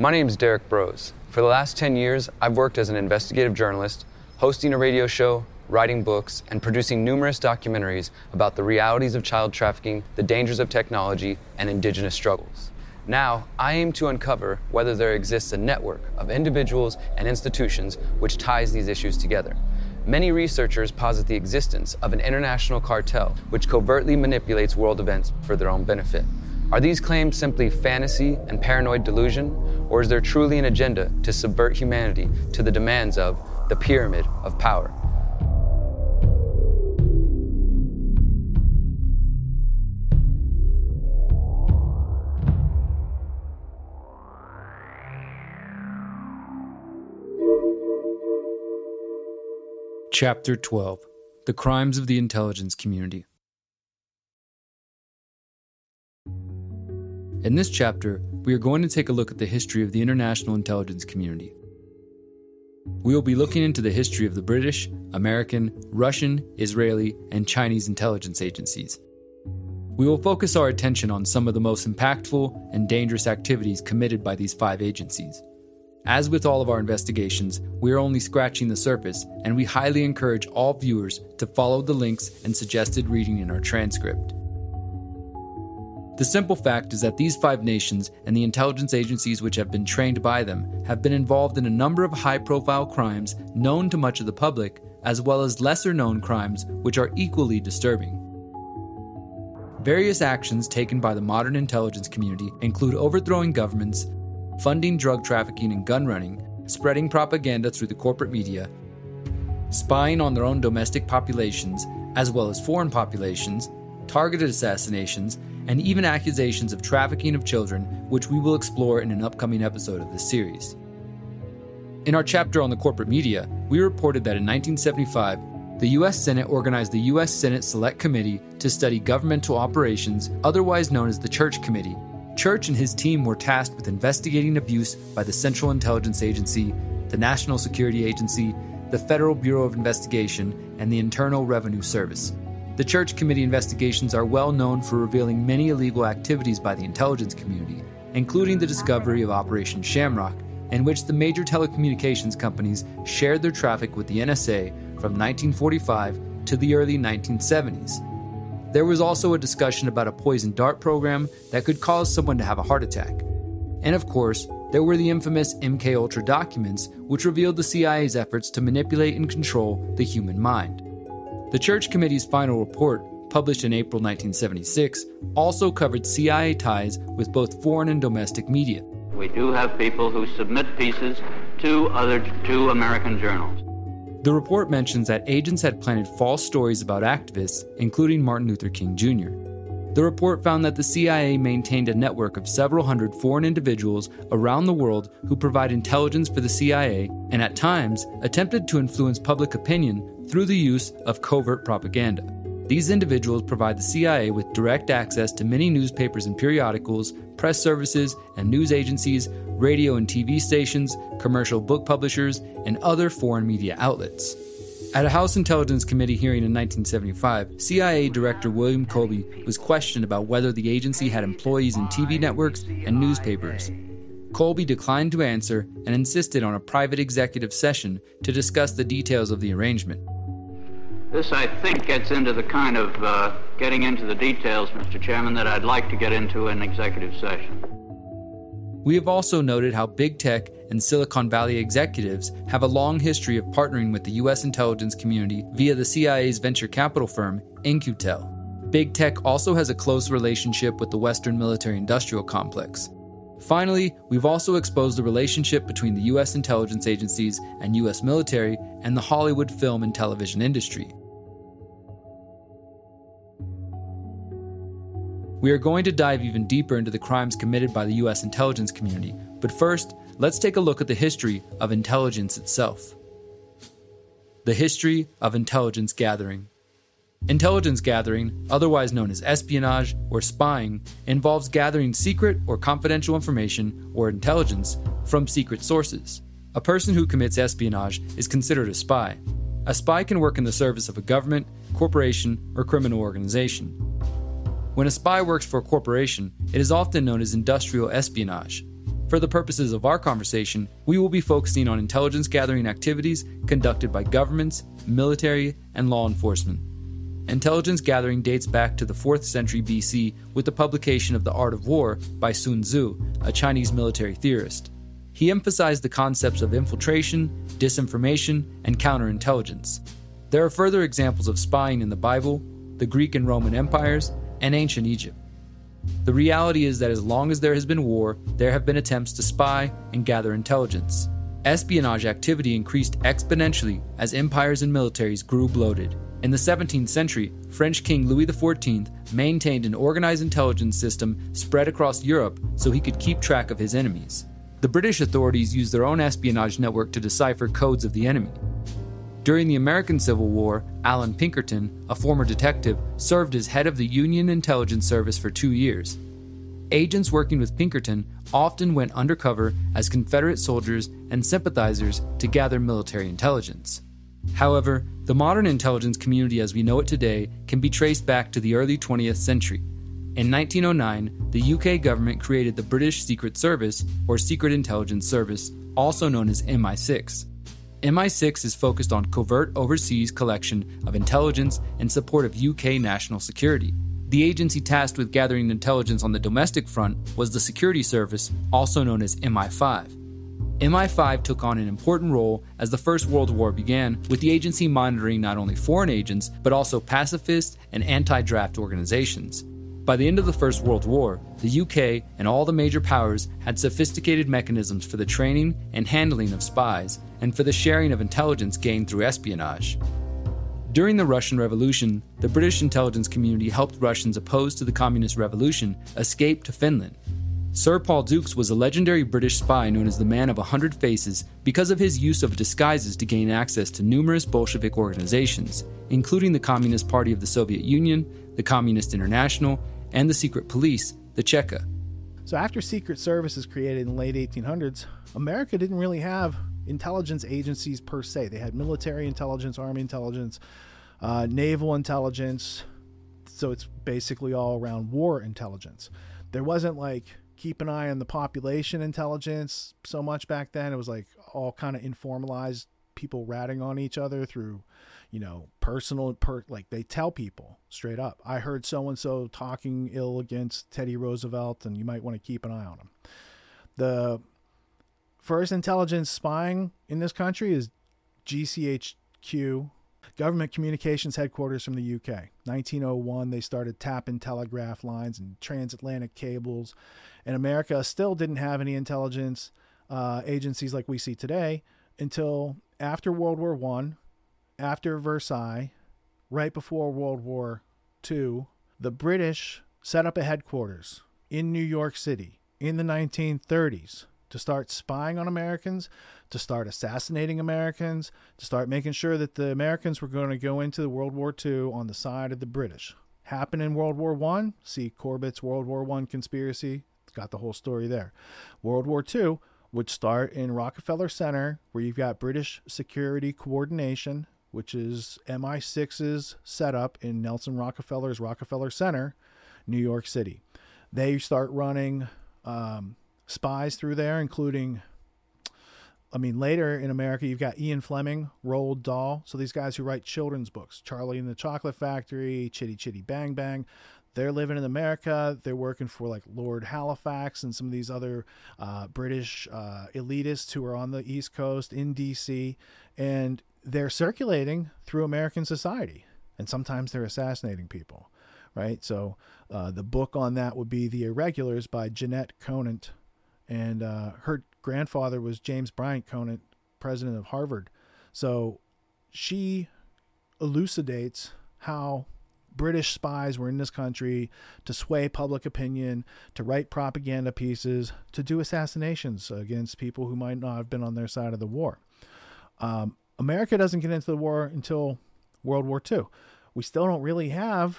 My name is Derrick Broze. For the last 10 years, I've worked as an investigative journalist, hosting a radio show, writing books, and producing numerous documentaries about the realities of child trafficking, the dangers of technology, and indigenous struggles. Now, I aim to uncover whether there exists a network of individuals and institutions which ties these issues together. Many researchers posit the existence of an international cartel which covertly manipulates world events for their own benefit. Are these claims simply fantasy and paranoid delusion, or is there truly an agenda to subvert humanity to the demands of the pyramid of power? Chapter 12 The Crimes of the Intelligence Community. In this chapter, we are going to take a look at the history of the international intelligence community. We will be looking into the history of the British, American, Russian, Israeli, and Chinese intelligence agencies. We will focus our attention on some of the most impactful and dangerous activities committed by these five agencies. As with all of our investigations, we are only scratching the surface, and we highly encourage all viewers to follow the links and suggested reading in our transcript. The simple fact is that these five nations and the intelligence agencies which have been trained by them have been involved in a number of high profile crimes known to much of the public, as well as lesser known crimes which are equally disturbing. Various actions taken by the modern intelligence community include overthrowing governments, funding drug trafficking and gun running, spreading propaganda through the corporate media, spying on their own domestic populations as well as foreign populations, targeted assassinations, and even accusations of trafficking of children, which we will explore in an upcoming episode of this series. In our chapter on the corporate media, we reported that in 1975, the U.S. Senate organized the U.S. Senate Select Committee to study governmental operations, otherwise known as the Church Committee, Church and his team were tasked with investigating abuse by the Central Intelligence Agency, the National Security Agency, the Federal Bureau of Investigation, and the Internal Revenue Service. The Church Committee investigations are well known for revealing many illegal activities by the intelligence community, including the discovery of Operation Shamrock, in which the major telecommunications companies shared their traffic with the NSA from 1945 to the early 1970s. There was also a discussion about a poison dart program that could cause someone to have a heart attack. And of course, there were the infamous MK Ultra documents which revealed the CIA's efforts to manipulate and control the human mind. The Church Committee's final report, published in April 1976, also covered CIA ties with both foreign and domestic media. We do have people who submit pieces to other to American journals. The report mentions that agents had planted false stories about activists, including Martin Luther King Jr. The report found that the CIA maintained a network of several hundred foreign individuals around the world who provide intelligence for the CIA and at times attempted to influence public opinion through the use of covert propaganda. These individuals provide the CIA with direct access to many newspapers and periodicals, press services and news agencies, radio and TV stations, commercial book publishers, and other foreign media outlets. At a House Intelligence Committee hearing in 1975, CIA Director William Colby was questioned about whether the agency had employees in TV networks and newspapers. Colby declined to answer and insisted on a private executive session to discuss the details of the arrangement. This, I think, gets into the kind of uh, getting into the details, Mr. Chairman, that I'd like to get into in executive session. We have also noted how big tech and Silicon Valley executives have a long history of partnering with the U.S. intelligence community via the CIA's venture capital firm, In-Q-Tel. Big tech also has a close relationship with the Western military industrial complex. Finally, we've also exposed the relationship between the U.S. intelligence agencies and U.S. military and the Hollywood film and television industry. We are going to dive even deeper into the crimes committed by the U.S. intelligence community, but first, let's take a look at the history of intelligence itself. The history of intelligence gathering. Intelligence gathering, otherwise known as espionage or spying, involves gathering secret or confidential information or intelligence from secret sources. A person who commits espionage is considered a spy. A spy can work in the service of a government, corporation, or criminal organization. When a spy works for a corporation, it is often known as industrial espionage. For the purposes of our conversation, we will be focusing on intelligence gathering activities conducted by governments, military, and law enforcement. Intelligence gathering dates back to the 4th century BC with the publication of The Art of War by Sun Tzu, a Chinese military theorist. He emphasized the concepts of infiltration, disinformation, and counterintelligence. There are further examples of spying in the Bible, the Greek and Roman empires, and ancient Egypt. The reality is that as long as there has been war, there have been attempts to spy and gather intelligence. Espionage activity increased exponentially as empires and militaries grew bloated. In the 17th century, French King Louis XIV maintained an organized intelligence system spread across Europe so he could keep track of his enemies. The British authorities used their own espionage network to decipher codes of the enemy. During the American Civil War, Allan Pinkerton, a former detective, served as head of the Union Intelligence Service for two years. Agents working with Pinkerton often went undercover as Confederate soldiers and sympathizers to gather military intelligence. However, the modern intelligence community as we know it today can be traced back to the early 20th century. In 1909, the UK government created the British Secret Service, or Secret Intelligence Service, also known as MI6. MI6 is focused on covert overseas collection of intelligence in support of UK national security. The agency tasked with gathering intelligence on the domestic front was the Security Service, also known as MI5. MI5 took on an important role as the First World War began, with the agency monitoring not only foreign agents, but also pacifist and anti draft organizations. By the end of the First World War, the UK and all the major powers had sophisticated mechanisms for the training and handling of spies and for the sharing of intelligence gained through espionage. During the Russian Revolution, the British intelligence community helped Russians opposed to the Communist Revolution escape to Finland. Sir Paul Dukes was a legendary British spy known as the Man of a Hundred Faces because of his use of disguises to gain access to numerous Bolshevik organizations, including the Communist Party of the Soviet Union, the Communist International, and the secret police, the Cheka. So after Secret Service is created in the late 1800s, America didn't really have intelligence agencies per se. They had military intelligence, army intelligence, uh, naval intelligence. So it's basically all around war intelligence. There wasn't like keep an eye on the population intelligence so much back then. It was like all kind of informalized people ratting on each other through you know, personal per like they tell people straight up. I heard so and so talking ill against Teddy Roosevelt, and you might want to keep an eye on him. The first intelligence spying in this country is GCHQ, Government Communications Headquarters from the UK. 1901, they started tapping telegraph lines and transatlantic cables, and America still didn't have any intelligence uh, agencies like we see today until after World War One after Versailles, right before World War II, the British set up a headquarters in New York City in the 1930s to start spying on Americans, to start assassinating Americans, to start making sure that the Americans were going to go into the World War II on the side of the British. Happened in World War One. See Corbett's World War One conspiracy. It's got the whole story there. World War II would start in Rockefeller Center, where you've got British security coordination which is MI6's setup in Nelson Rockefeller's Rockefeller Center, New York City. They start running um, spies through there, including, I mean, later in America, you've got Ian Fleming, Roald Dahl. So these guys who write children's books, Charlie and the Chocolate Factory, Chitty Chitty Bang Bang. They're living in America. They're working for like Lord Halifax and some of these other uh, British uh, elitists who are on the East Coast in DC. And they're circulating through American society, and sometimes they're assassinating people, right? So uh, the book on that would be The Irregulars by Jennet Conant, and uh, her grandfather was James Bryant Conant, president of Harvard. So she elucidates how British spies were in this country to sway public opinion, to write propaganda pieces, to do assassinations against people who might not have been on their side of the war. Um, America doesn't get into the war until World War II. We still don't really have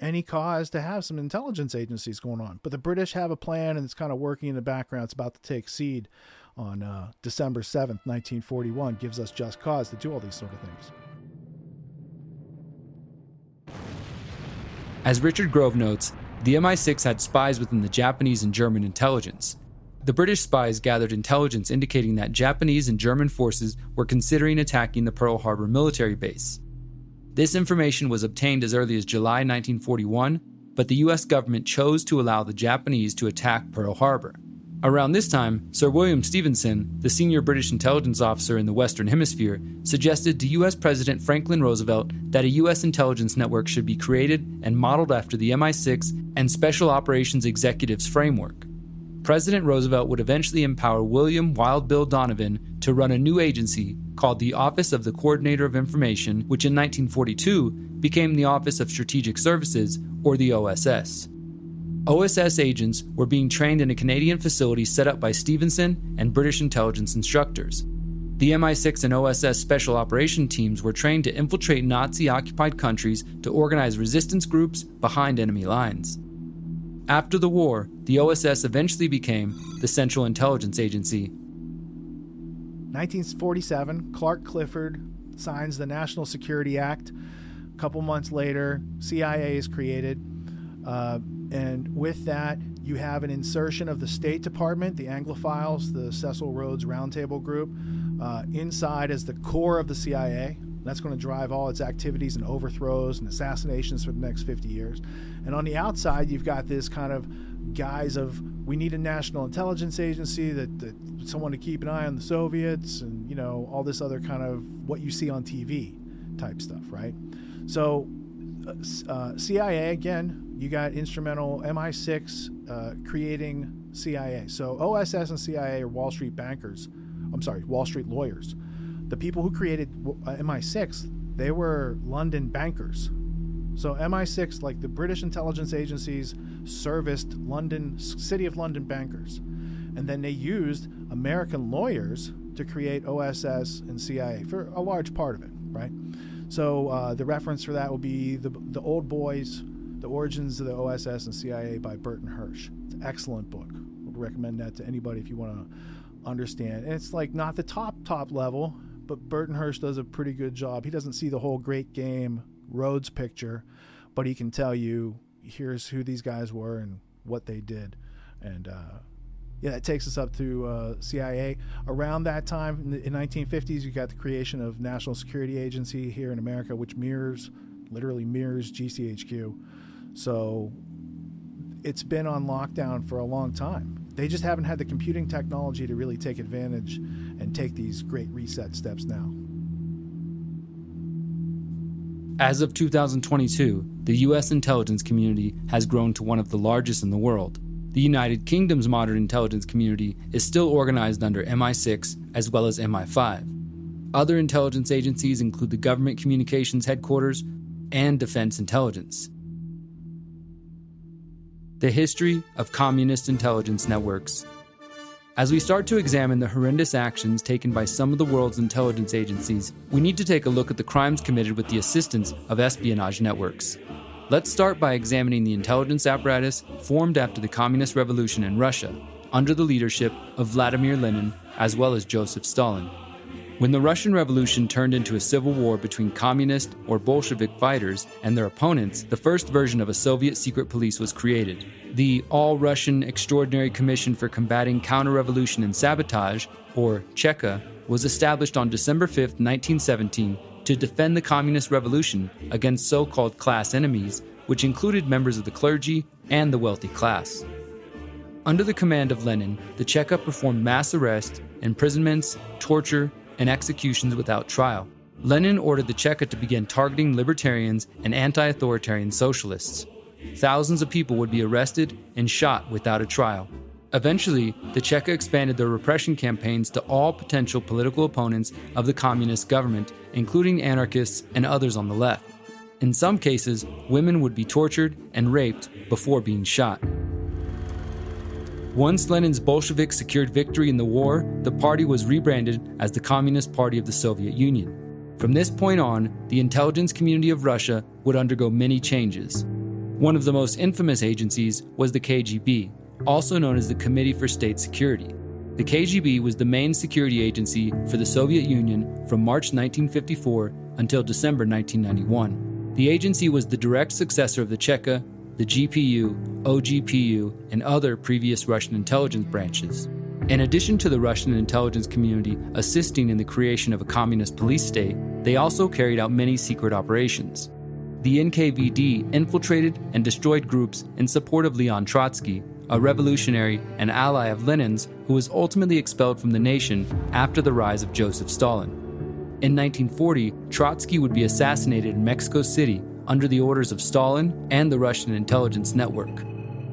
any cause to have some intelligence agencies going on. But the British have a plan and it's kind of working in the background. It's about to take seed on uh, December 7th, 1941, gives us just cause to do all these sort of things. As Richard Grove notes, the MI6 had spies within the Japanese and German intelligence. the British spies gathered intelligence indicating that Japanese and German forces were considering attacking the Pearl Harbor military base. This information was obtained as early as July 1941, but the US government chose to allow the Japanese to attack Pearl Harbor. Around this time, Sir William Stephenson, the senior British intelligence officer in the Western Hemisphere, suggested to US President Franklin Roosevelt that a US intelligence network should be created and modeled after the MI6 and Special Operations Executives framework. President Roosevelt would eventually empower William Wild Bill Donovan to run a new agency called the Office of the Coordinator of Information, which in 1942 became the Office of Strategic Services, or the OSS. OSS agents were being trained in a Canadian facility set up by Stephenson and British intelligence instructors. The MI6 and OSS special operation teams were trained to infiltrate Nazi occupied countries to organize resistance groups behind enemy lines. After the war, the OSS eventually became the Central Intelligence Agency. 1947, Clark Clifford signs the National Security Act. A couple months later, CIA is created. Uh, and with that, you have an insertion of the State Department, the Anglophiles, the Cecil Rhodes Roundtable Group, uh, inside as the core of the CIA. That's going to drive all its activities and overthrows and assassinations for the next 50 years. And on the outside, you've got this kind of guise of we need a national intelligence agency that, that someone to keep an eye on the Soviets and you know all this other kind of what you see on TV type stuff, right? So uh, uh CIA again you got instrumental MI6 uh, creating CIA. So OSS and CIA are Wall Street bankers. I'm sorry, Wall Street lawyers. The people who created uh, MI6, they were London bankers. So MI6, like the British intelligence agencies, serviced London, City of London bankers, and then they used American lawyers to create OSS and CIA for a large part of it, right? So uh, the reference for that will be the the old boys the Origins of the OSS and CIA by Burton Hersh. It's an excellent book. Would recommend that to anybody if you want to understand. And it's like not the top top level, but Burton Hersh does a pretty good job. He doesn't see the whole great game Rhodes picture, but he can tell you here's who these guys were and what they did. And uh, yeah, that takes us up to uh, CIA. Around that time, in the in 1950s, you got the creation of National Security Agency here in America, which mirrors, literally mirrors GCHQ. So it's been on lockdown for a long time. They just haven't had the computing technology to really take advantage and take these great reset steps now. As of 2022, the U.S. intelligence community has grown to one of the largest in the world. The United Kingdom's modern intelligence community is still organized under MI6 as well as MI5. Other intelligence agencies include the Government Communications Headquarters and Defense Intelligence. The History of Communist Intelligence Networks. As we start to examine the horrendous actions taken by some of the world's intelligence agencies, we need to take a look at the crimes committed with the assistance of espionage networks. Let's start by examining the intelligence apparatus formed after the Communist Revolution in Russia, under the leadership of Vladimir Lenin as well as Joseph Stalin. When the Russian Revolution turned into a civil war between communist or Bolshevik fighters and their opponents, the first version of a Soviet secret police was created. The All Russian Extraordinary Commission for Combating Counter Revolution and Sabotage, or Cheka, was established on December 5, 1917, to defend the communist revolution against so called class enemies, which included members of the clergy and the wealthy class. Under the command of Lenin, the Cheka performed mass arrests, imprisonments, torture, and executions without trial. Lenin ordered the Cheka to begin targeting libertarians and anti authoritarian socialists. Thousands of people would be arrested and shot without a trial. Eventually, the Cheka expanded their repression campaigns to all potential political opponents of the communist government, including anarchists and others on the left. In some cases, women would be tortured and raped before being shot. Once Lenin's Bolsheviks secured victory in the war, the party was rebranded as the Communist Party of the Soviet Union. From this point on, the intelligence community of Russia would undergo many changes. One of the most infamous agencies was the KGB, also known as the Committee for State Security. The KGB was the main security agency for the Soviet Union from March 1954 until December 1991. The agency was the direct successor of the Cheka the GPU, OGPU, and other previous Russian intelligence branches. In addition to the Russian intelligence community assisting in the creation of a communist police state, they also carried out many secret operations. The NKVD infiltrated and destroyed groups in support of Leon Trotsky, a revolutionary and ally of Lenin's who was ultimately expelled from the nation after the rise of Joseph Stalin. In 1940, Trotsky would be assassinated in Mexico City under the orders of Stalin and the Russian intelligence network.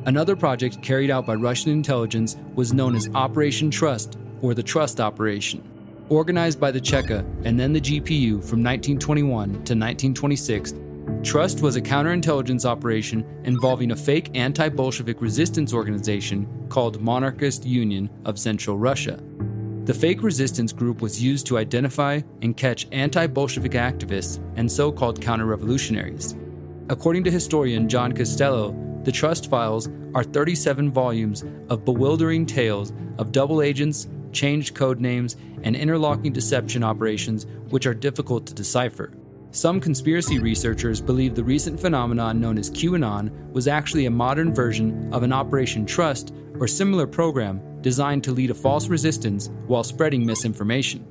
Another project carried out by Russian intelligence was known as Operation Trust, or the Trust Operation. Organized by the Cheka and then the GPU from 1921 to 1926, Trust was a counterintelligence operation involving a fake anti Bolshevik resistance organization called Monarchist Union of Central Russia. The fake resistance group was used to identify and catch anti Bolshevik activists and so called counter revolutionaries. According to historian John Costello, the Trust Files are 37 volumes of bewildering tales of double agents, changed code names, and interlocking deception operations which are difficult to decipher. Some conspiracy researchers believe the recent phenomenon known as QAnon was actually a modern version of an Operation Trust or similar program designed to lead a false resistance while spreading misinformation.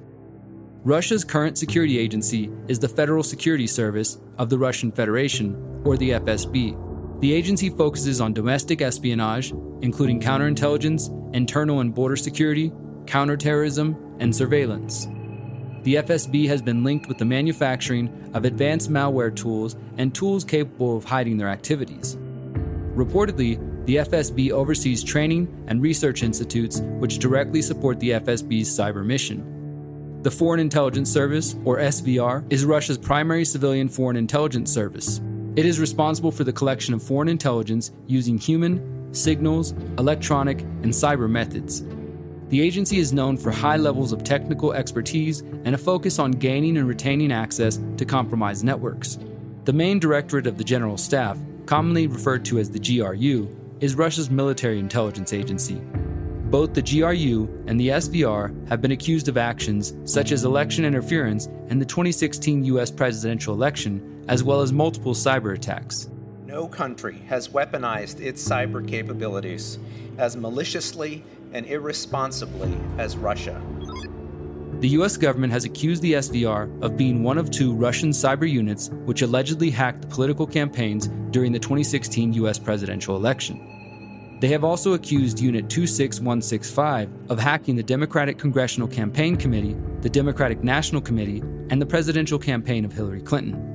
Russia's current security agency is the Federal Security Service of the Russian Federation, or the FSB. The agency focuses on domestic espionage, including counterintelligence, internal and border security, counterterrorism, and surveillance. The FSB has been linked with the manufacturing of advanced malware tools and tools capable of hiding their activities. Reportedly, the FSB oversees training and research institutes which directly support the FSB's cyber mission. The Foreign Intelligence Service, or SVR, is Russia's primary civilian foreign intelligence service. It is responsible for the collection of foreign intelligence using human, signals, electronic, and cyber methods. The agency is known for high levels of technical expertise and a focus on gaining and retaining access to compromised networks. The main directorate of the General Staff, commonly referred to as the GRU, is Russia's military intelligence agency. Both the GRU and the SVR have been accused of actions such as election interference in the 2016 US presidential election as well as multiple cyber attacks. No country has weaponized its cyber capabilities as maliciously and irresponsibly as Russia. The US government has accused the SVR of being one of two Russian cyber units which allegedly hacked the political campaigns during the 2016 US presidential election. They have also accused Unit 26165 of hacking the Democratic Congressional Campaign Committee, the Democratic National Committee, and the presidential campaign of Hillary Clinton.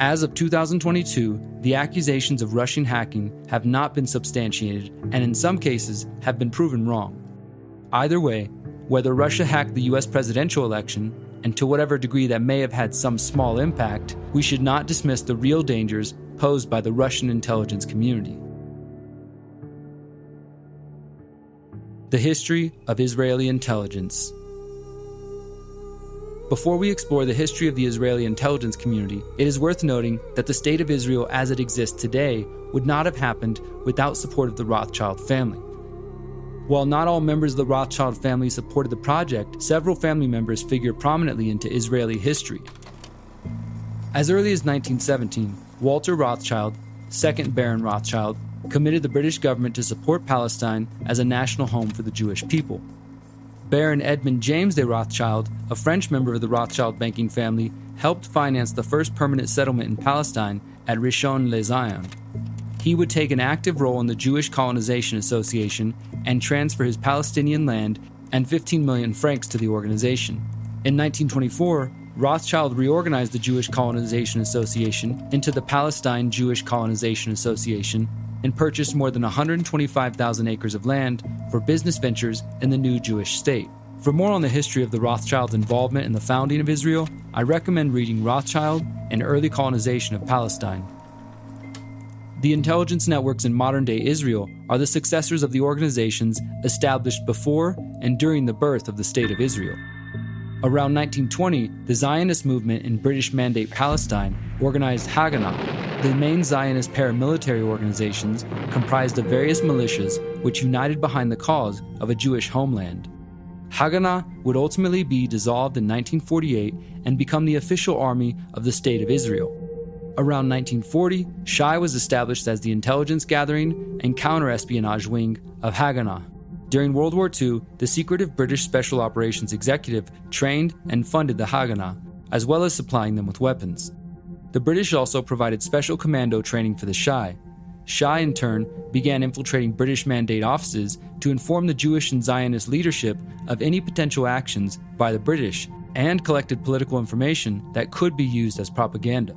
As of 2022, the accusations of Russian hacking have not been substantiated and in some cases have been proven wrong. Either way, whether Russia hacked the US presidential election, and to whatever degree that may have had some small impact, we should not dismiss the real dangers posed by the Russian intelligence community. The History of Israeli Intelligence before we explore the history of the Israeli intelligence community, it is worth noting that the State of Israel as it exists today would not have happened without support of the Rothschild family. While not all members of the Rothschild family supported the project, several family members figure prominently into Israeli history. As early as 1917, Walter Rothschild, second Baron Rothschild, committed the British government to support Palestine as a national home for the Jewish people. Baron Edmund James de Rothschild, a French member of the Rothschild banking family, helped finance the first permanent settlement in Palestine at Rishon LeZion. He would take an active role in the Jewish Colonization Association and transfer his Palestinian land and 15 million francs to the organization. In 1924, Rothschild reorganized the Jewish Colonization Association into the Palestine Jewish Colonization Association and purchased more than 125,000 acres of land for business ventures in the new Jewish state. For more on the history of the Rothschilds' involvement in the founding of Israel, I recommend reading Rothschild and Early Colonization of Palestine. The intelligence networks in modern day Israel are the successors of the organizations established before and during the birth of the State of Israel. Around 1920, the Zionist movement in British Mandate Palestine organized Haganah, the main Zionist paramilitary organizations comprised of various militias which united behind the cause of a Jewish homeland. Haganah would ultimately be dissolved in 1948 and become the official army of the State of Israel. Around 1940, Shai was established as the intelligence gathering and counterespionage wing of Haganah. During World War II, the secretive British Special Operations Executive trained and funded the Haganah, as well as supplying them with weapons. The British also provided special commando training for the Shai. Shai, in turn, began infiltrating British mandate offices to inform the Jewish and Zionist leadership of any potential actions by the British and collected political information that could be used as propaganda.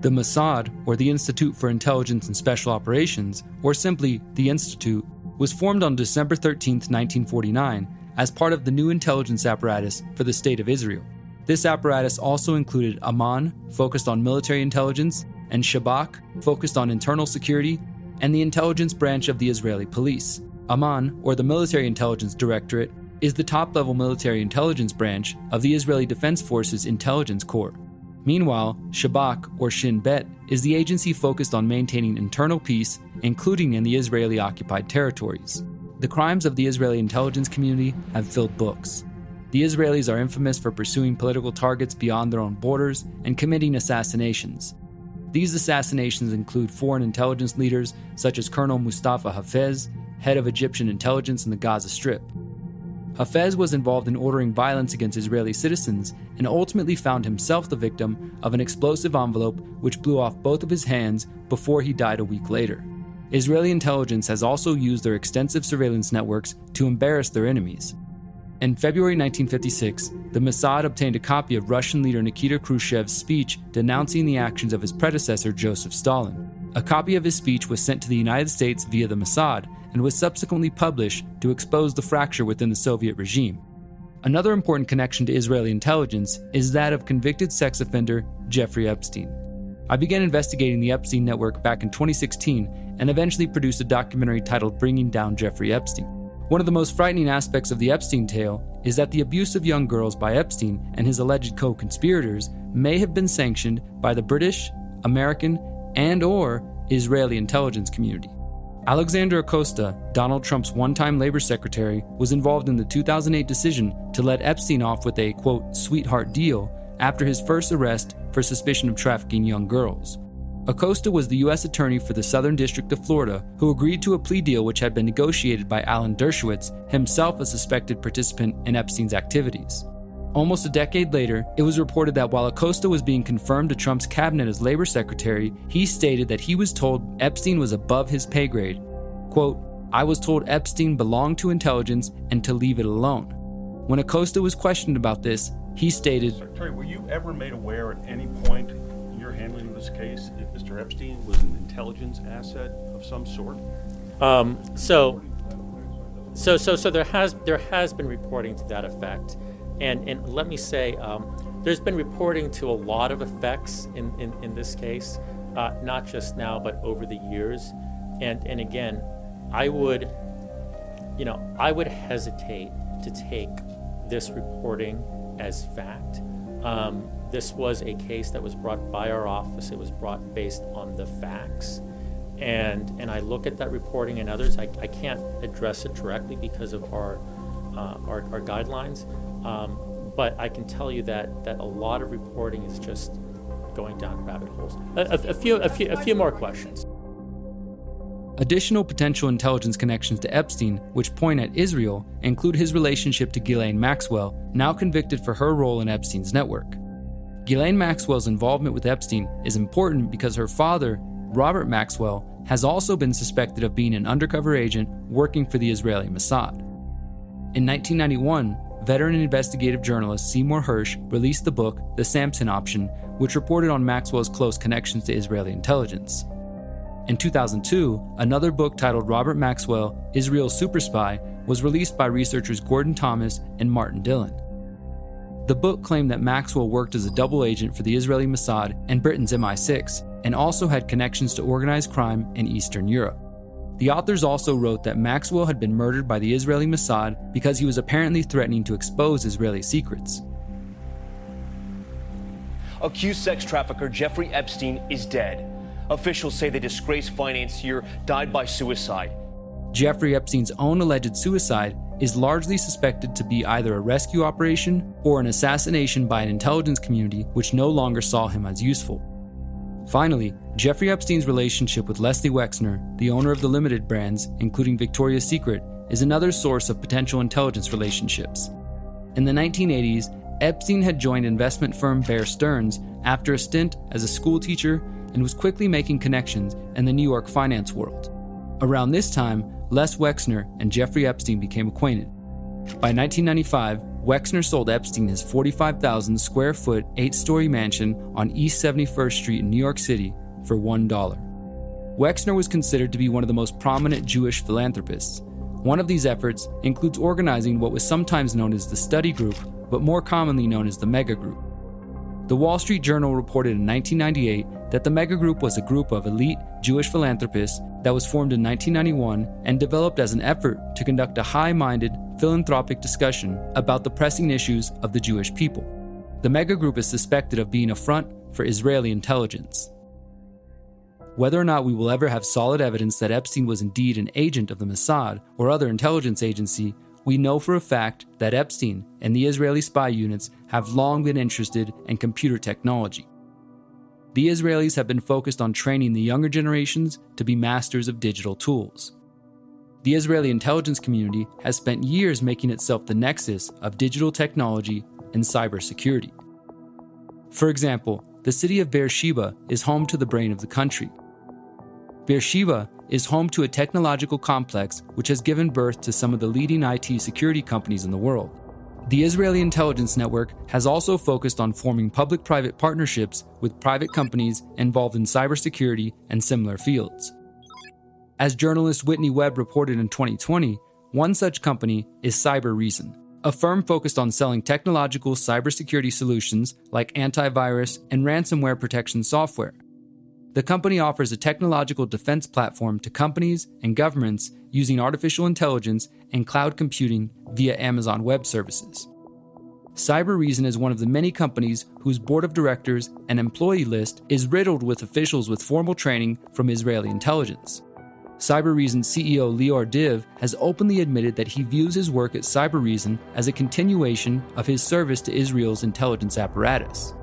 The Mossad, or the Institute for Intelligence and Special Operations, or simply the Institute, was formed on December 13, 1949, as part of the new intelligence apparatus for the State of Israel. This apparatus also included Aman, focused on military intelligence, and Shabak, focused on internal security, and the intelligence branch of the Israeli police. Aman, or the Military Intelligence Directorate, is the top level military intelligence branch of the Israeli Defense Forces Intelligence Corps. Meanwhile, Shabak, or Shin Bet, is the agency focused on maintaining internal peace, including in the Israeli occupied territories. The crimes of the Israeli intelligence community have filled books. The Israelis are infamous for pursuing political targets beyond their own borders and committing assassinations. These assassinations include foreign intelligence leaders such as Colonel Mustafa Hafez, head of Egyptian intelligence in the Gaza Strip. Hafez was involved in ordering violence against Israeli citizens and ultimately found himself the victim of an explosive envelope which blew off both of his hands before he died a week later. Israeli intelligence has also used their extensive surveillance networks to embarrass their enemies. In February 1956, the Mossad obtained a copy of Russian leader Nikita Khrushchev's speech denouncing the actions of his predecessor Joseph Stalin. A copy of his speech was sent to the United States via the Mossad and was subsequently published to expose the fracture within the Soviet regime. Another important connection to Israeli intelligence is that of convicted sex offender Jeffrey Epstein. I began investigating the Epstein network back in 2016 and eventually produced a documentary titled Bringing Down Jeffrey Epstein. One of the most frightening aspects of the Epstein tale is that the abuse of young girls by Epstein and his alleged co-conspirators may have been sanctioned by the British, American, and or Israeli intelligence community. Alexander Acosta, Donald Trump's one-time labor secretary, was involved in the 2008 decision to let Epstein off with a quote sweetheart deal after his first arrest for suspicion of trafficking young girls. Acosta was the U.S. Attorney for the Southern District of Florida who agreed to a plea deal which had been negotiated by Alan Dershowitz, himself a suspected participant in Epstein's activities. Almost a decade later, it was reported that while Acosta was being confirmed to Trump's cabinet as labor secretary, he stated that he was told Epstein was above his pay grade. Quote, I was told Epstein belonged to intelligence and to leave it alone. When Acosta was questioned about this, he stated, Secretary, were you ever made aware at any point in your handling of this case that Mr. Epstein was an intelligence asset of some sort? Um, so, so, so, so there has there has been reporting to that effect. And, and let me say, um, there's been reporting to a lot of effects in, in, in this case, uh, not just now, but over the years. And, and again, I would, you know, I would hesitate to take this reporting as fact. Um, this was a case that was brought by our office. It was brought based on the facts. And, and I look at that reporting and others. I, I can't address it directly because of our, uh, our, our guidelines. Um, but I can tell you that, that a lot of reporting is just going down rabbit holes. A, a, a, few, a, few, a few more questions. Additional potential intelligence connections to Epstein, which point at Israel, include his relationship to Ghislaine Maxwell, now convicted for her role in Epstein's network. Ghislaine Maxwell's involvement with Epstein is important because her father, Robert Maxwell, has also been suspected of being an undercover agent working for the Israeli Mossad. In 1991, veteran investigative journalist Seymour Hersh released the book The Samson Option, which reported on Maxwell's close connections to Israeli intelligence. In 2002, another book titled Robert Maxwell Israel's Super Spy was released by researchers Gordon Thomas and Martin Dillon. The book claimed that Maxwell worked as a double agent for the Israeli Mossad and Britain's MI6, and also had connections to organized crime in Eastern Europe. The authors also wrote that Maxwell had been murdered by the Israeli Mossad because he was apparently threatening to expose Israeli secrets. Accused sex trafficker Jeffrey Epstein is dead. Officials say the disgraced financier died by suicide. Jeffrey Epstein's own alleged suicide is largely suspected to be either a rescue operation or an assassination by an intelligence community which no longer saw him as useful. Finally, Jeffrey Epstein's relationship with Leslie Wexner, the owner of the limited brands, including Victoria's Secret, is another source of potential intelligence relationships. In the 1980s, Epstein had joined investment firm Bear Stearns after a stint as a schoolteacher and was quickly making connections in the New York finance world. Around this time, Les Wexner and Jeffrey Epstein became acquainted. By 1995, Wexner sold Epstein his 45,000 square foot, eight story mansion on East 71st Street in New York City for $1. Wexner was considered to be one of the most prominent Jewish philanthropists. One of these efforts includes organizing what was sometimes known as the Study Group, but more commonly known as the Mega Group. The Wall Street Journal reported in 1998 that the Mega Group was a group of elite Jewish philanthropists that was formed in 1991 and developed as an effort to conduct a high minded philanthropic discussion about the pressing issues of the Jewish people. The Mega Group is suspected of being a front for Israeli intelligence. Whether or not we will ever have solid evidence that Epstein was indeed an agent of the Mossad or other intelligence agency we know for a fact that Epstein and the Israeli spy units have long been interested in computer technology. The Israelis have been focused on training the younger generations to be masters of digital tools. The Israeli intelligence community has spent years making itself the nexus of digital technology and cybersecurity. For example, the city of Beersheba is home to the brain of the country. Beersheba is home to a technological complex which has given birth to some of the leading IT security companies in the world. The Israeli intelligence network has also focused on forming public private partnerships with private companies involved in cybersecurity and similar fields. As journalist Whitney Webb reported in 2020, one such company is Cybereason, a firm focused on selling technological cybersecurity solutions like antivirus and ransomware protection software. The company offers a technological defense platform to companies and governments using artificial intelligence and cloud computing via Amazon Web Services. Cybereason is one of the many companies whose board of directors and employee list is riddled with officials with formal training from Israeli intelligence. Cybereason CEO Lior Div has openly admitted that he views his work at Cybereason as a continuation of his service to Israel's intelligence apparatus.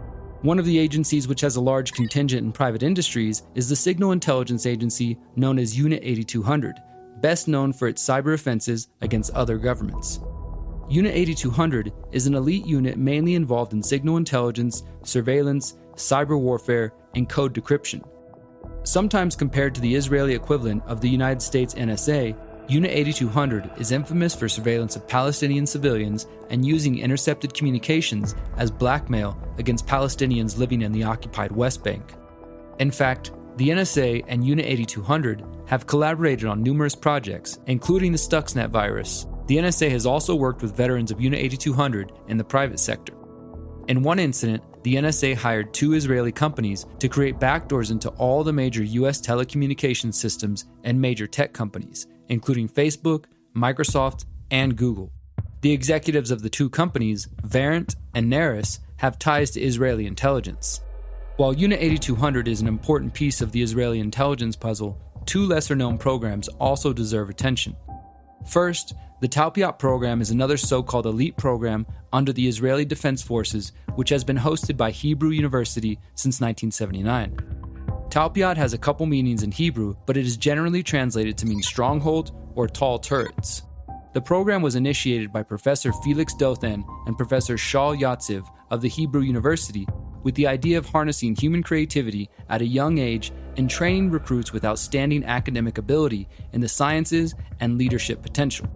One of the agencies which has a large contingent in private industries is the signal intelligence agency known as Unit 8200, best known for its cyber offenses against other governments. Unit 8200 is an elite unit mainly involved in signal intelligence, surveillance, cyber warfare, and code decryption. Sometimes compared to the Israeli equivalent of the United States NSA, Unit 8200 is infamous for surveillance of Palestinian civilians and using intercepted communications as blackmail against Palestinians living in the occupied West Bank. In fact, the NSA and Unit 8200 have collaborated on numerous projects, including the Stuxnet virus. The NSA has also worked with veterans of Unit 8200 in the private sector. In one incident, the NSA hired two Israeli companies to create backdoors into all the major US telecommunications systems and major tech companies, including Facebook, Microsoft, and Google. The executives of the two companies, Verint and Narus, have ties to Israeli intelligence. While Unit 8200 is an important piece of the Israeli intelligence puzzle, two lesser known programs also deserve attention. First, the Talpiot program is another so called elite program under the Israeli Defense Forces, which has been hosted by Hebrew University since 1979. Talpiot has a couple meanings in Hebrew, but it is generally translated to mean stronghold or tall turrets. The program was initiated by Professor Felix Dothan and Professor Shaul Yatziv of the Hebrew University with the idea of harnessing human creativity at a young age and training recruits with outstanding academic ability in the sciences and leadership potential.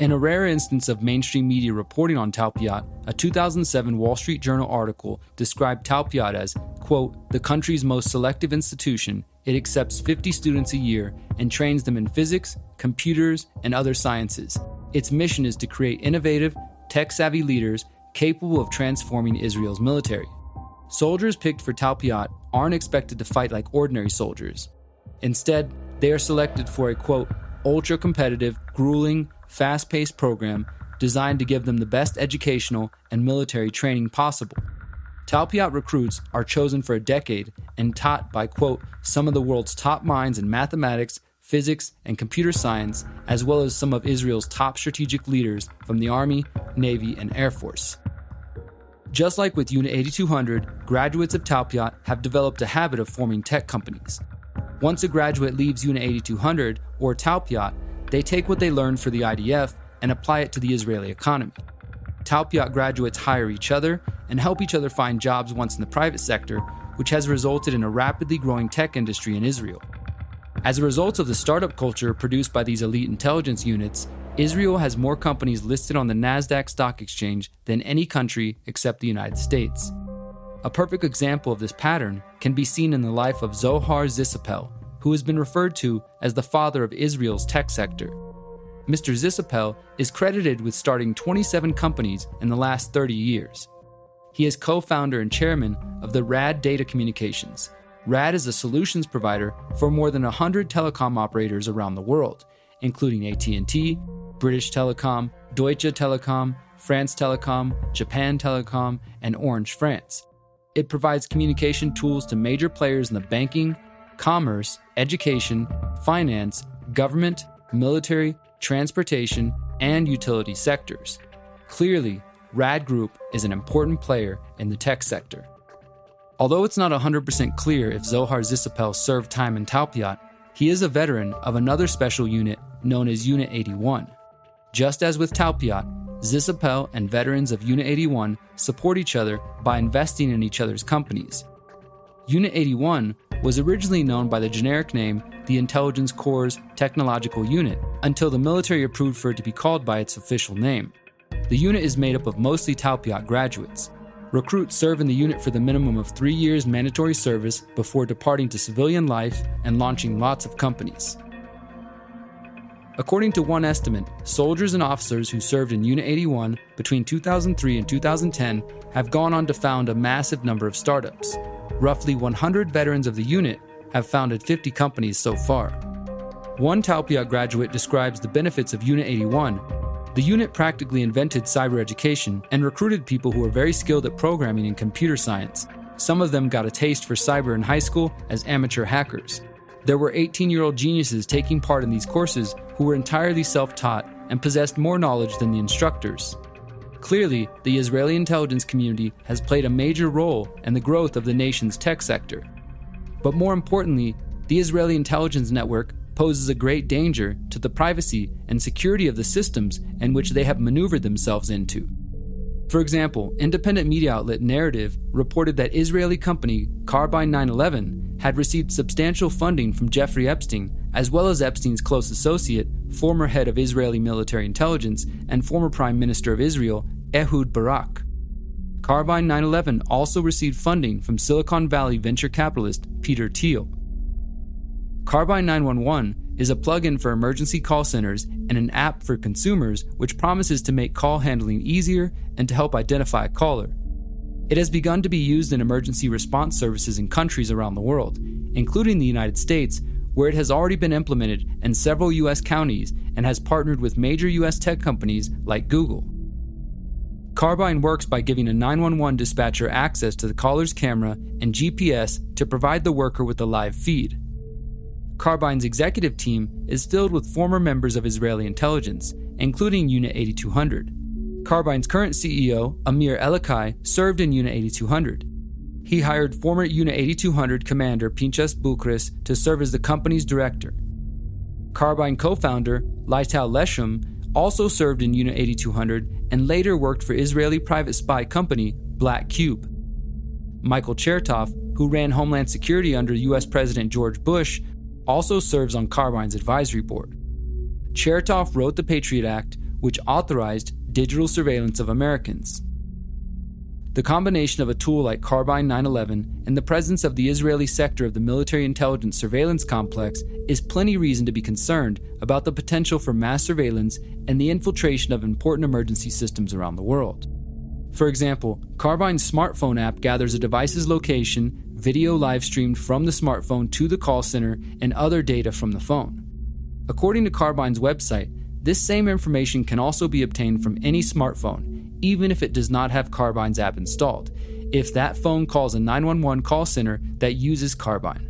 In a rare instance of mainstream media reporting on Talpiot, a 2007 Wall Street Journal article described Talpiot as, quote, the country's most selective institution. It accepts 50 students a year and trains them in physics, computers, and other sciences. Its mission is to create innovative, tech savvy leaders capable of transforming Israel's military. Soldiers picked for Talpiot aren't expected to fight like ordinary soldiers. Instead, they are selected for a quote, ultra competitive, grueling, fast paced program designed to give them the best educational and military training possible. Talpiot recruits are chosen for a decade and taught by, quote, some of the world's top minds in mathematics, physics, and computer science, as well as some of Israel's top strategic leaders from the Army, Navy, and Air Force. Just like with Unit 8200, graduates of Talpiot have developed a habit of forming tech companies. Once a graduate leaves Unit 8200 or Talpiot, They take what they learned for the IDF and apply it to the Israeli economy. Talpiot graduates hire each other and help each other find jobs once in the private sector, which has resulted in a rapidly growing tech industry in Israel. As a result of the startup culture produced by these elite intelligence units, Israel has more companies listed on the NASDAQ stock exchange than any country except the United States. A perfect example of this pattern can be seen in the life of Zohar Zisapel, who has been referred to as the father of Israel's tech sector. Mr. Zisapel is credited with starting 27 companies in the last 30 years. He is co-founder and chairman of the RAD Data Communications. RAD is a solutions provider for more than 100 telecom operators around the world, including AT&T, British Telecom, Deutsche Telekom, France Telecom, Japan Telecom, and Orange France. It provides communication tools to major players in the banking, commerce, education, finance, government, military, transportation, and utility sectors. Clearly, RAD Group is an important player in the tech sector. Although it's not 100% clear if Zohar Zisapel served time in Talpiot, he is a veteran of another special unit known as Unit 81. Just as with Talpiot, Zisapel and veterans of Unit 81 support each other by investing in each other's companies. Unit 81 was originally known by the generic name the Intelligence Corps Technological Unit until the military approved for it to be called by its official name. The unit is made up of mostly Talpiot graduates. Recruits serve in the unit for the minimum of three years mandatory service before departing to civilian life and launching lots of companies. According to one estimate, soldiers and officers who served in Unit 81 between 2003 and 2010 have gone on to found a massive number of startups. Roughly 100 veterans of the unit have founded 50 companies so far. One Talpiot graduate describes the benefits of Unit 81. The unit practically invented cyber education and recruited people who were very skilled at programming and computer science. Some of them got a taste for cyber in high school as amateur hackers. There were 18 year old geniuses taking part in these courses who were entirely self taught and possessed more knowledge than the instructors. Clearly, the Israeli intelligence community has played a major role in the growth of the nation's tech sector. But more importantly, the Israeli intelligence network poses a great danger to the privacy and security of the systems in which they have maneuvered themselves into. For example, independent media outlet Narativ reported that Israeli company Carbyne 911 had received substantial funding from Jeffrey Epstein, as well as Epstein's close associate, former head of Israeli military intelligence, and former Prime Minister of Israel, Ehud Barak. Carbyne 911 also received funding from Silicon Valley venture capitalist Peter Thiel. Carbyne 911 is a plugin for emergency call centers and an app for consumers which promises to make call handling easier and to help identify a caller. It has begun to be used in emergency response services in countries around the world, including the United States, where it has already been implemented in several U.S. counties and has partnered with major U.S. tech companies like Google. Carbyne works by giving a 911 dispatcher access to the caller's camera and GPS to provide the worker with a live feed. Carbyne's executive team is filled with former members of Israeli intelligence, including Unit 8200. Carbyne's current CEO, Amir Elichai, served in Unit 8200. He hired former Unit 8200 commander Pinchas Buchris to serve as the company's director. Carbyne co founder Lital Leshem also served in Unit 8200 and later worked for Israeli private spy company Black Cube. Michael Chertoff, who ran Homeland Security under US President George Bush, also serves on Carbyne's advisory board. Chertoff wrote the Patriot Act, which authorized digital surveillance of Americans. The combination of a tool like Carbyne 911 and the presence of the Israeli sector of the military intelligence surveillance complex is plenty reason to be concerned about the potential for mass surveillance and the infiltration of important emergency systems around the world. For example, Carbyne's smartphone app gathers a device's location, video live streamed from the smartphone to the call center, and other data from the phone. According to Carbyne's website, this same information can also be obtained from any smartphone, even if it does not have Carbyne's app installed, if that phone calls a 911 call center that uses Carbyne.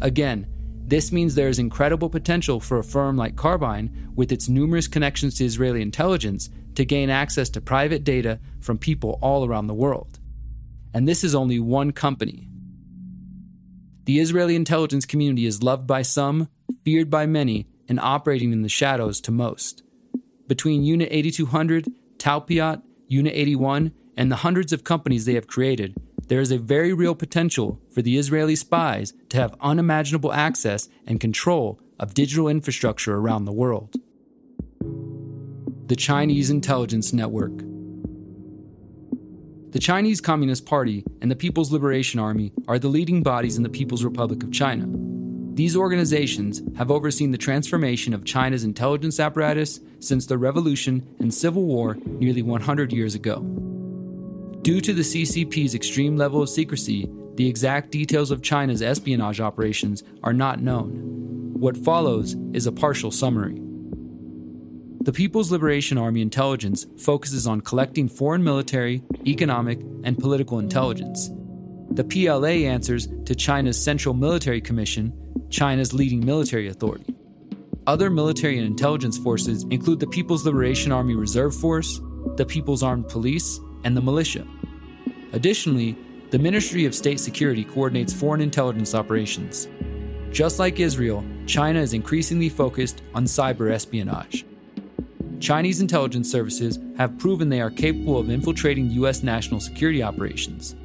Again, this means there is incredible potential for a firm like Carbyne, with its numerous connections to Israeli intelligence, to gain access to private data from people all around the world. And this is only one company. The Israeli intelligence community is loved by some, feared by many, and operating in the shadows to most. Between Unit 8200, Talpiot, Unit 81, and the hundreds of companies they have created, there is a very real potential for the Israeli spies to have unimaginable access and control of digital infrastructure around the world. The Chinese Intelligence Network. The Chinese Communist Party and the People's Liberation Army are the leading bodies in the People's Republic of China. These organizations have overseen the transformation of China's intelligence apparatus since the revolution and civil war nearly 100 years ago. Due to the CCP's extreme level of secrecy, the exact details of China's espionage operations are not known. What follows is a partial summary. The People's Liberation Army intelligence focuses on collecting foreign military, economic, and political intelligence. The PLA answers to China's Central Military Commission, China's leading military authority. Other military and intelligence forces include the People's Liberation Army Reserve Force, the People's Armed Police, and the militia. Additionally, the Ministry of State Security coordinates foreign intelligence operations. Just like Israel, China is increasingly focused on cyber espionage. Chinese intelligence services have proven they are capable of infiltrating U.S. national security operations.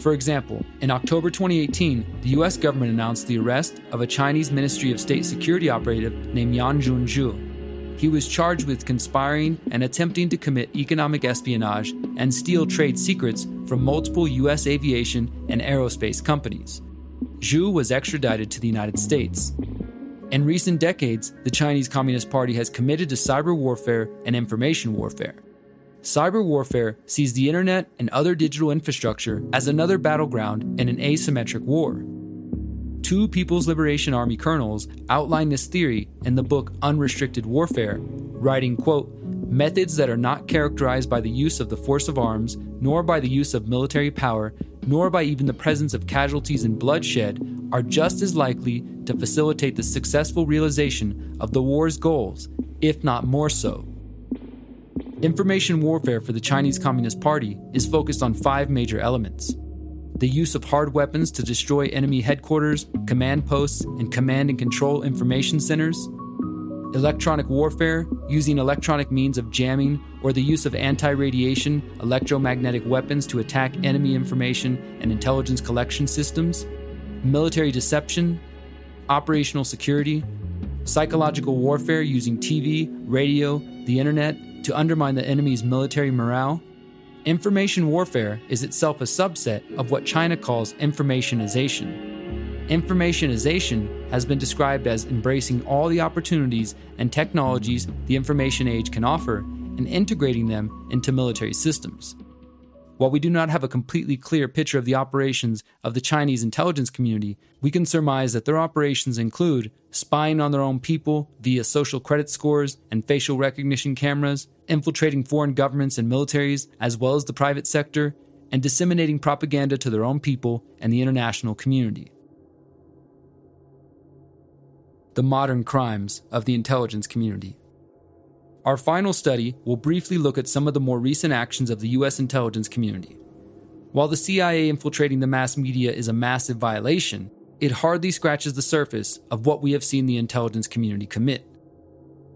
For example, in October 2018, the U.S. government announced the arrest of a Chinese Ministry of State Security operative named Yanjun Xu. He was charged with conspiring and attempting to commit economic espionage and steal trade secrets from multiple U.S. aviation and aerospace companies. Xu was extradited to the United States. In recent decades, the Chinese Communist Party has committed to cyber warfare and information warfare. Cyber warfare sees the internet and other digital infrastructure as another battleground in an asymmetric war. Two People's Liberation Army colonels outline this theory in the book Unrestricted Warfare, writing, quote, methods that are not characterized by the use of the force of arms, nor by the use of military power, nor by even the presence of casualties and bloodshed, are just as likely to facilitate the successful realization of the war's goals, if not more so. Information warfare for the Chinese Communist Party is focused on five major elements. The use of hard weapons to destroy enemy headquarters, command posts, and command and control information centers, electronic warfare using electronic means of jamming or the use of anti radiation electromagnetic weapons to attack enemy information and intelligence collection systems, military deception, operational security, psychological warfare using TV, radio, the internet to undermine the enemy's military morale. Information warfare is itself a subset of what China calls informationization. Informationization has been described as embracing all the opportunities and technologies the information age can offer and integrating them into military systems. While we do not have a completely clear picture of the operations of the Chinese intelligence community, we can surmise that their operations include spying on their own people via social credit scores and facial recognition cameras, infiltrating foreign governments and militaries, as well as the private sector, and disseminating propaganda to their own people and the international community. The modern crimes of the intelligence community. Our final study will briefly look at some of the more recent actions of the U.S. intelligence community. While the CIA infiltrating the mass media is a massive violation, it hardly scratches the surface of what we have seen the intelligence community commit.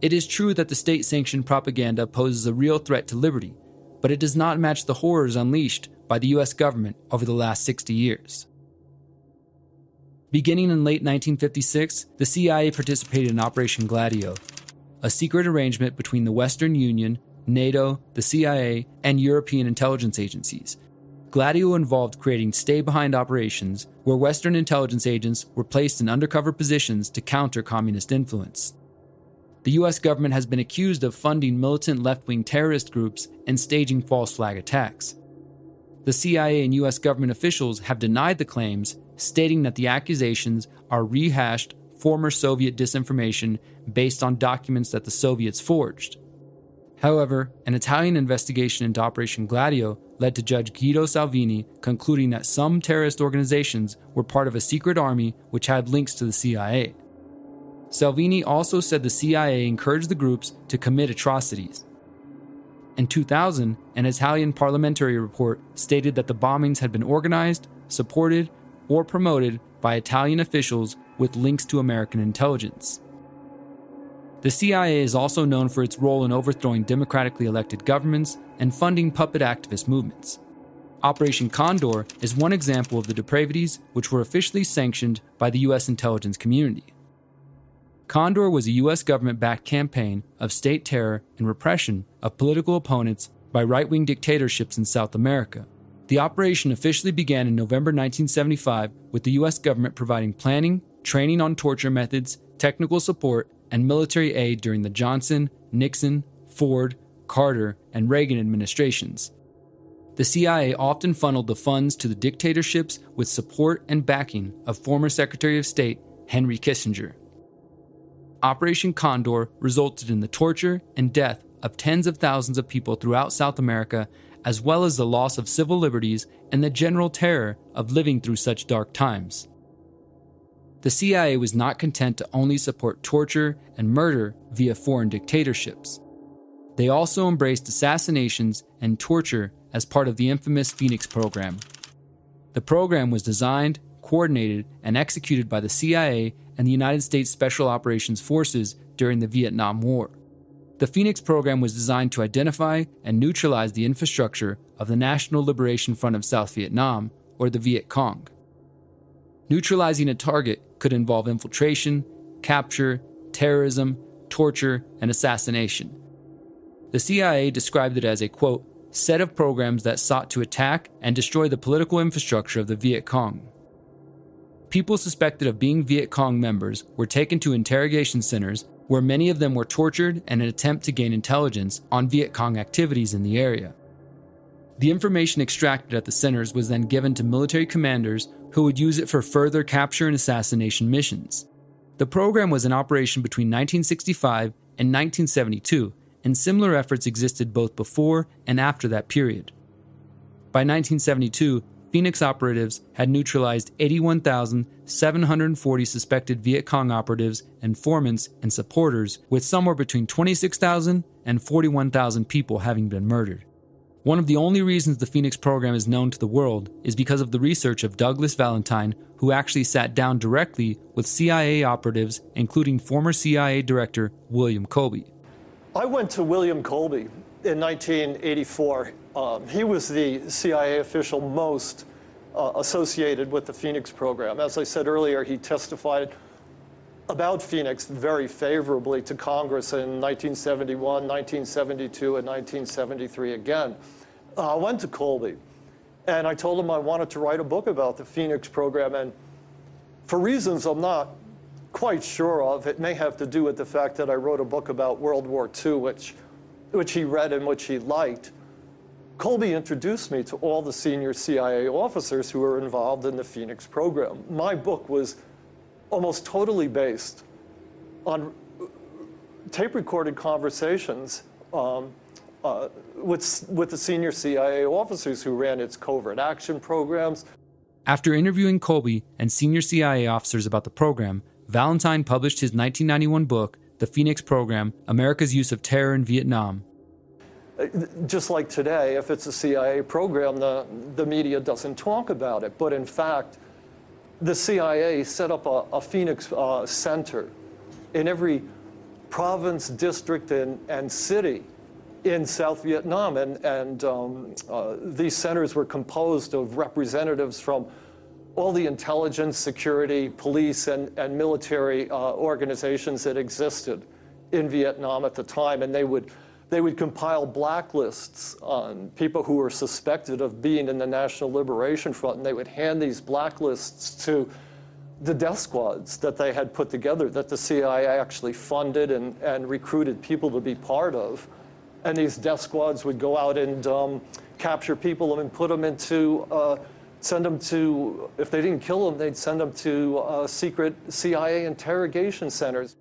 It is true that the state sanctioned propaganda poses a real threat to liberty, but it does not match the horrors unleashed by the US government over the last 60 years. Beginning in late 1956, the CIA participated in Operation Gladio, a secret arrangement between the Western Union, NATO, the CIA, and European intelligence agencies. Gladio involved creating stay behind operations where Western intelligence agents were placed in undercover positions to counter communist influence. The US government has been accused of funding militant left wing terrorist groups and staging false flag attacks. The CIA and US government officials have denied the claims, stating that the accusations are rehashed former Soviet disinformation based on documents that the Soviets forged. However, an Italian investigation into Operation Gladio led to Judge Guido Salvini concluding that some terrorist organizations were part of a secret army which had links to the CIA. Salvini also said the CIA encouraged the groups to commit atrocities. In 2000, an Italian parliamentary report stated that the bombings had been organized, supported, or promoted by Italian officials with links to American intelligence. The CIA is also known for its role in overthrowing democratically elected governments and funding puppet activist movements. Operation Condor is one example of the depravities which were officially sanctioned by the U.S. intelligence community. Condor was a U.S. government backed campaign of state terror and repression of political opponents by right wing dictatorships in South America. The operation officially began in November 1975 with the U.S. government providing planning, training on torture methods, technical support, and military aid during the Johnson, Nixon, Ford, Carter, and Reagan administrations. The CIA often funneled the funds to the dictatorships with support and backing of former Secretary of State Henry Kissinger. Operation Condor resulted in the torture and death of tens of thousands of people throughout South America, as well as the loss of civil liberties and the general terror of living through such dark times. The CIA was not content to only support torture and murder via foreign dictatorships. They also embraced assassinations and torture as part of the infamous Phoenix program. The program was designed, coordinated, and executed by the CIA and the United States Special Operations Forces during the Vietnam War. The Phoenix program was designed to identify and neutralize the infrastructure of the National Liberation Front of South Vietnam, or the Viet Cong. Neutralizing a target could involve infiltration, capture, terrorism, torture, and assassination. The CIA described it as a quote, set of programs that sought to attack and destroy the political infrastructure of the Viet Cong. People suspected of being Viet Cong members were taken to interrogation centers where many of them were tortured in an attempt to gain intelligence on Viet Cong activities in the area. The information extracted at the centers was then given to military commanders who would use it for further capture and assassination missions. The program was in operation between 1965 and 1972, and similar efforts existed both before and after that period. By 1972, Phoenix operatives had neutralized 81,740 suspected Viet Cong operatives, informants, and supporters, with somewhere between 26,000 and 41,000 people having been murdered. One of the only reasons the Phoenix program is known to the world is because of the research of Douglas Valentine, who actually sat down directly with CIA operatives, including former CIA Director William Colby. I went to William Colby in 1984 um, he was the CIA official most uh, associated with the Phoenix program. As I said earlier, he testified about Phoenix very favorably to Congress in 1971, 1972, and 1973 again. Uh, I went to Colby and I told him I wanted to write a book about the Phoenix program. And for reasons I'm not quite sure of, it may have to do with the fact that I wrote a book about World War II, which, which he read and which he liked. Colby introduced me to all the senior CIA officers who were involved in the Phoenix program. My book was almost totally based on tape recorded conversations um, uh, with, with the senior CIA officers who ran its covert action programs. After interviewing Colby and senior CIA officers about the program, Valentine published his 1991 book, The Phoenix Program America's Use of Terror in Vietnam, just like today, if it's a CIA program, the, the media doesn't talk about it. But in fact, the CIA set up a, a Phoenix uh, center in every province, district, and, and city in South Vietnam. And, and um, uh, these centers were composed of representatives from all the intelligence, security, police, and, and military uh, organizations that existed in Vietnam at the time. And they would they would compile blacklists on people who were suspected of being in the National Liberation Front, and they would hand these blacklists to the death squads that they had put together, that the CIA actually funded and, and recruited people to be part of. And these death squads would go out and um, capture people and put them into, uh, send them to, if they didn't kill them, they'd send them to uh, secret CIA interrogation centers.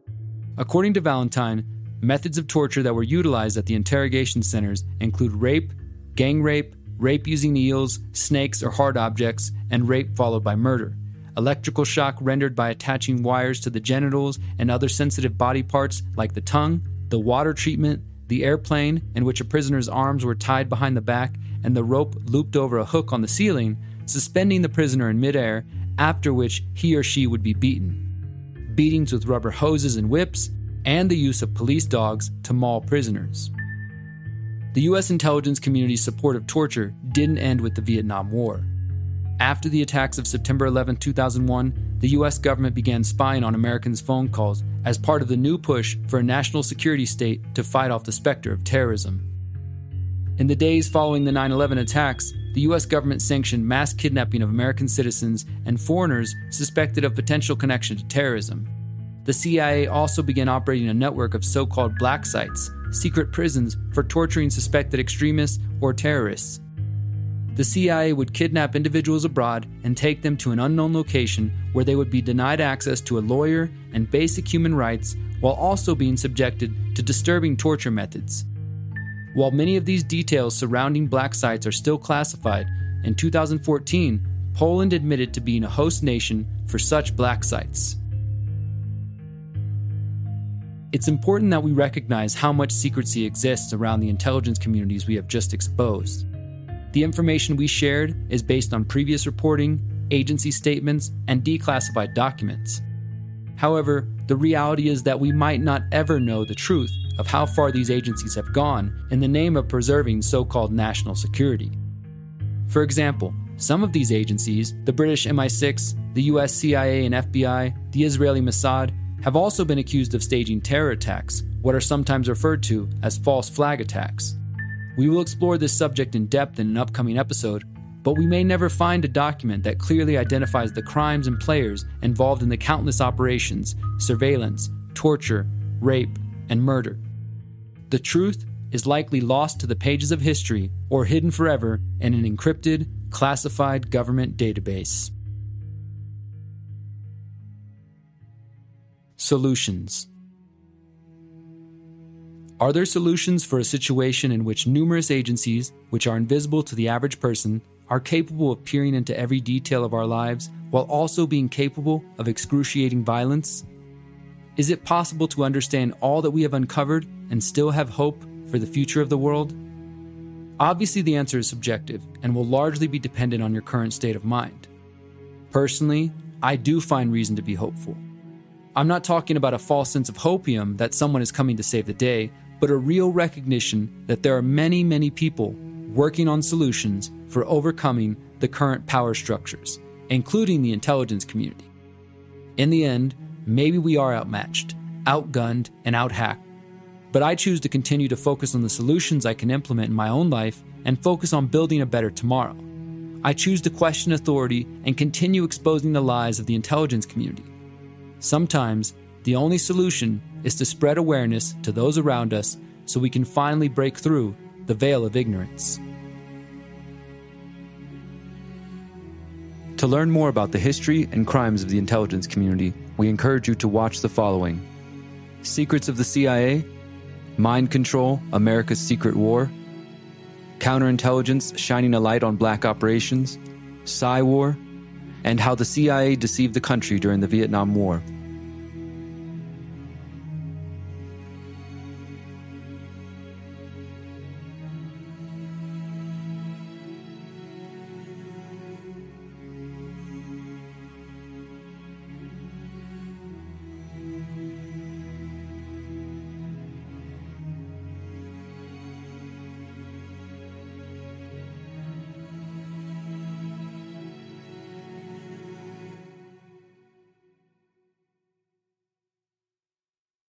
According to Valentine, Methods of torture that were utilized at the interrogation centers include rape, gang rape, rape using needles, snakes, or hard objects, and rape followed by murder. Electrical shock rendered by attaching wires to the genitals and other sensitive body parts like the tongue, the water treatment, the airplane in which a prisoner's arms were tied behind the back and the rope looped over a hook on the ceiling, suspending the prisoner in midair, after which he or she would be beaten. Beatings with rubber hoses and whips, and the use of police dogs to maul prisoners. The U.S. intelligence community's support of torture didn't end with the Vietnam War. After the attacks of September 11, 2001, the U.S. government began spying on Americans' phone calls as part of the new push for a national security state to fight off the specter of terrorism. In the days following the 9 11 attacks, the U.S. government sanctioned mass kidnapping of American citizens and foreigners suspected of potential connection to terrorism. The CIA also began operating a network of so called black sites, secret prisons for torturing suspected extremists or terrorists. The CIA would kidnap individuals abroad and take them to an unknown location where they would be denied access to a lawyer and basic human rights while also being subjected to disturbing torture methods. While many of these details surrounding black sites are still classified, in 2014, Poland admitted to being a host nation for such black sites. It's important that we recognize how much secrecy exists around the intelligence communities we have just exposed. The information we shared is based on previous reporting, agency statements, and declassified documents. However, the reality is that we might not ever know the truth of how far these agencies have gone in the name of preserving so called national security. For example, some of these agencies, the British MI6, the US CIA and FBI, the Israeli Mossad, have also been accused of staging terror attacks, what are sometimes referred to as false flag attacks. We will explore this subject in depth in an upcoming episode, but we may never find a document that clearly identifies the crimes and players involved in the countless operations, surveillance, torture, rape, and murder. The truth is likely lost to the pages of history or hidden forever in an encrypted, classified government database. Solutions Are there solutions for a situation in which numerous agencies, which are invisible to the average person, are capable of peering into every detail of our lives while also being capable of excruciating violence? Is it possible to understand all that we have uncovered and still have hope for the future of the world? Obviously, the answer is subjective and will largely be dependent on your current state of mind. Personally, I do find reason to be hopeful. I'm not talking about a false sense of hopium that someone is coming to save the day, but a real recognition that there are many, many people working on solutions for overcoming the current power structures, including the intelligence community. In the end, maybe we are outmatched, outgunned, and outhacked but I choose to continue to focus on the solutions I can implement in my own life and focus on building a better tomorrow. I choose to question authority and continue exposing the lies of the intelligence community. Sometimes, the only solution is to spread awareness to those around us so we can finally break through the veil of ignorance. To learn more about the history and crimes of the intelligence community, we encourage you to watch the following Secrets of the CIA Mind Control America's Secret War, Counterintelligence Shining a Light on Black Operations, Psy War, and How the CIA Deceived the Country During the Vietnam War.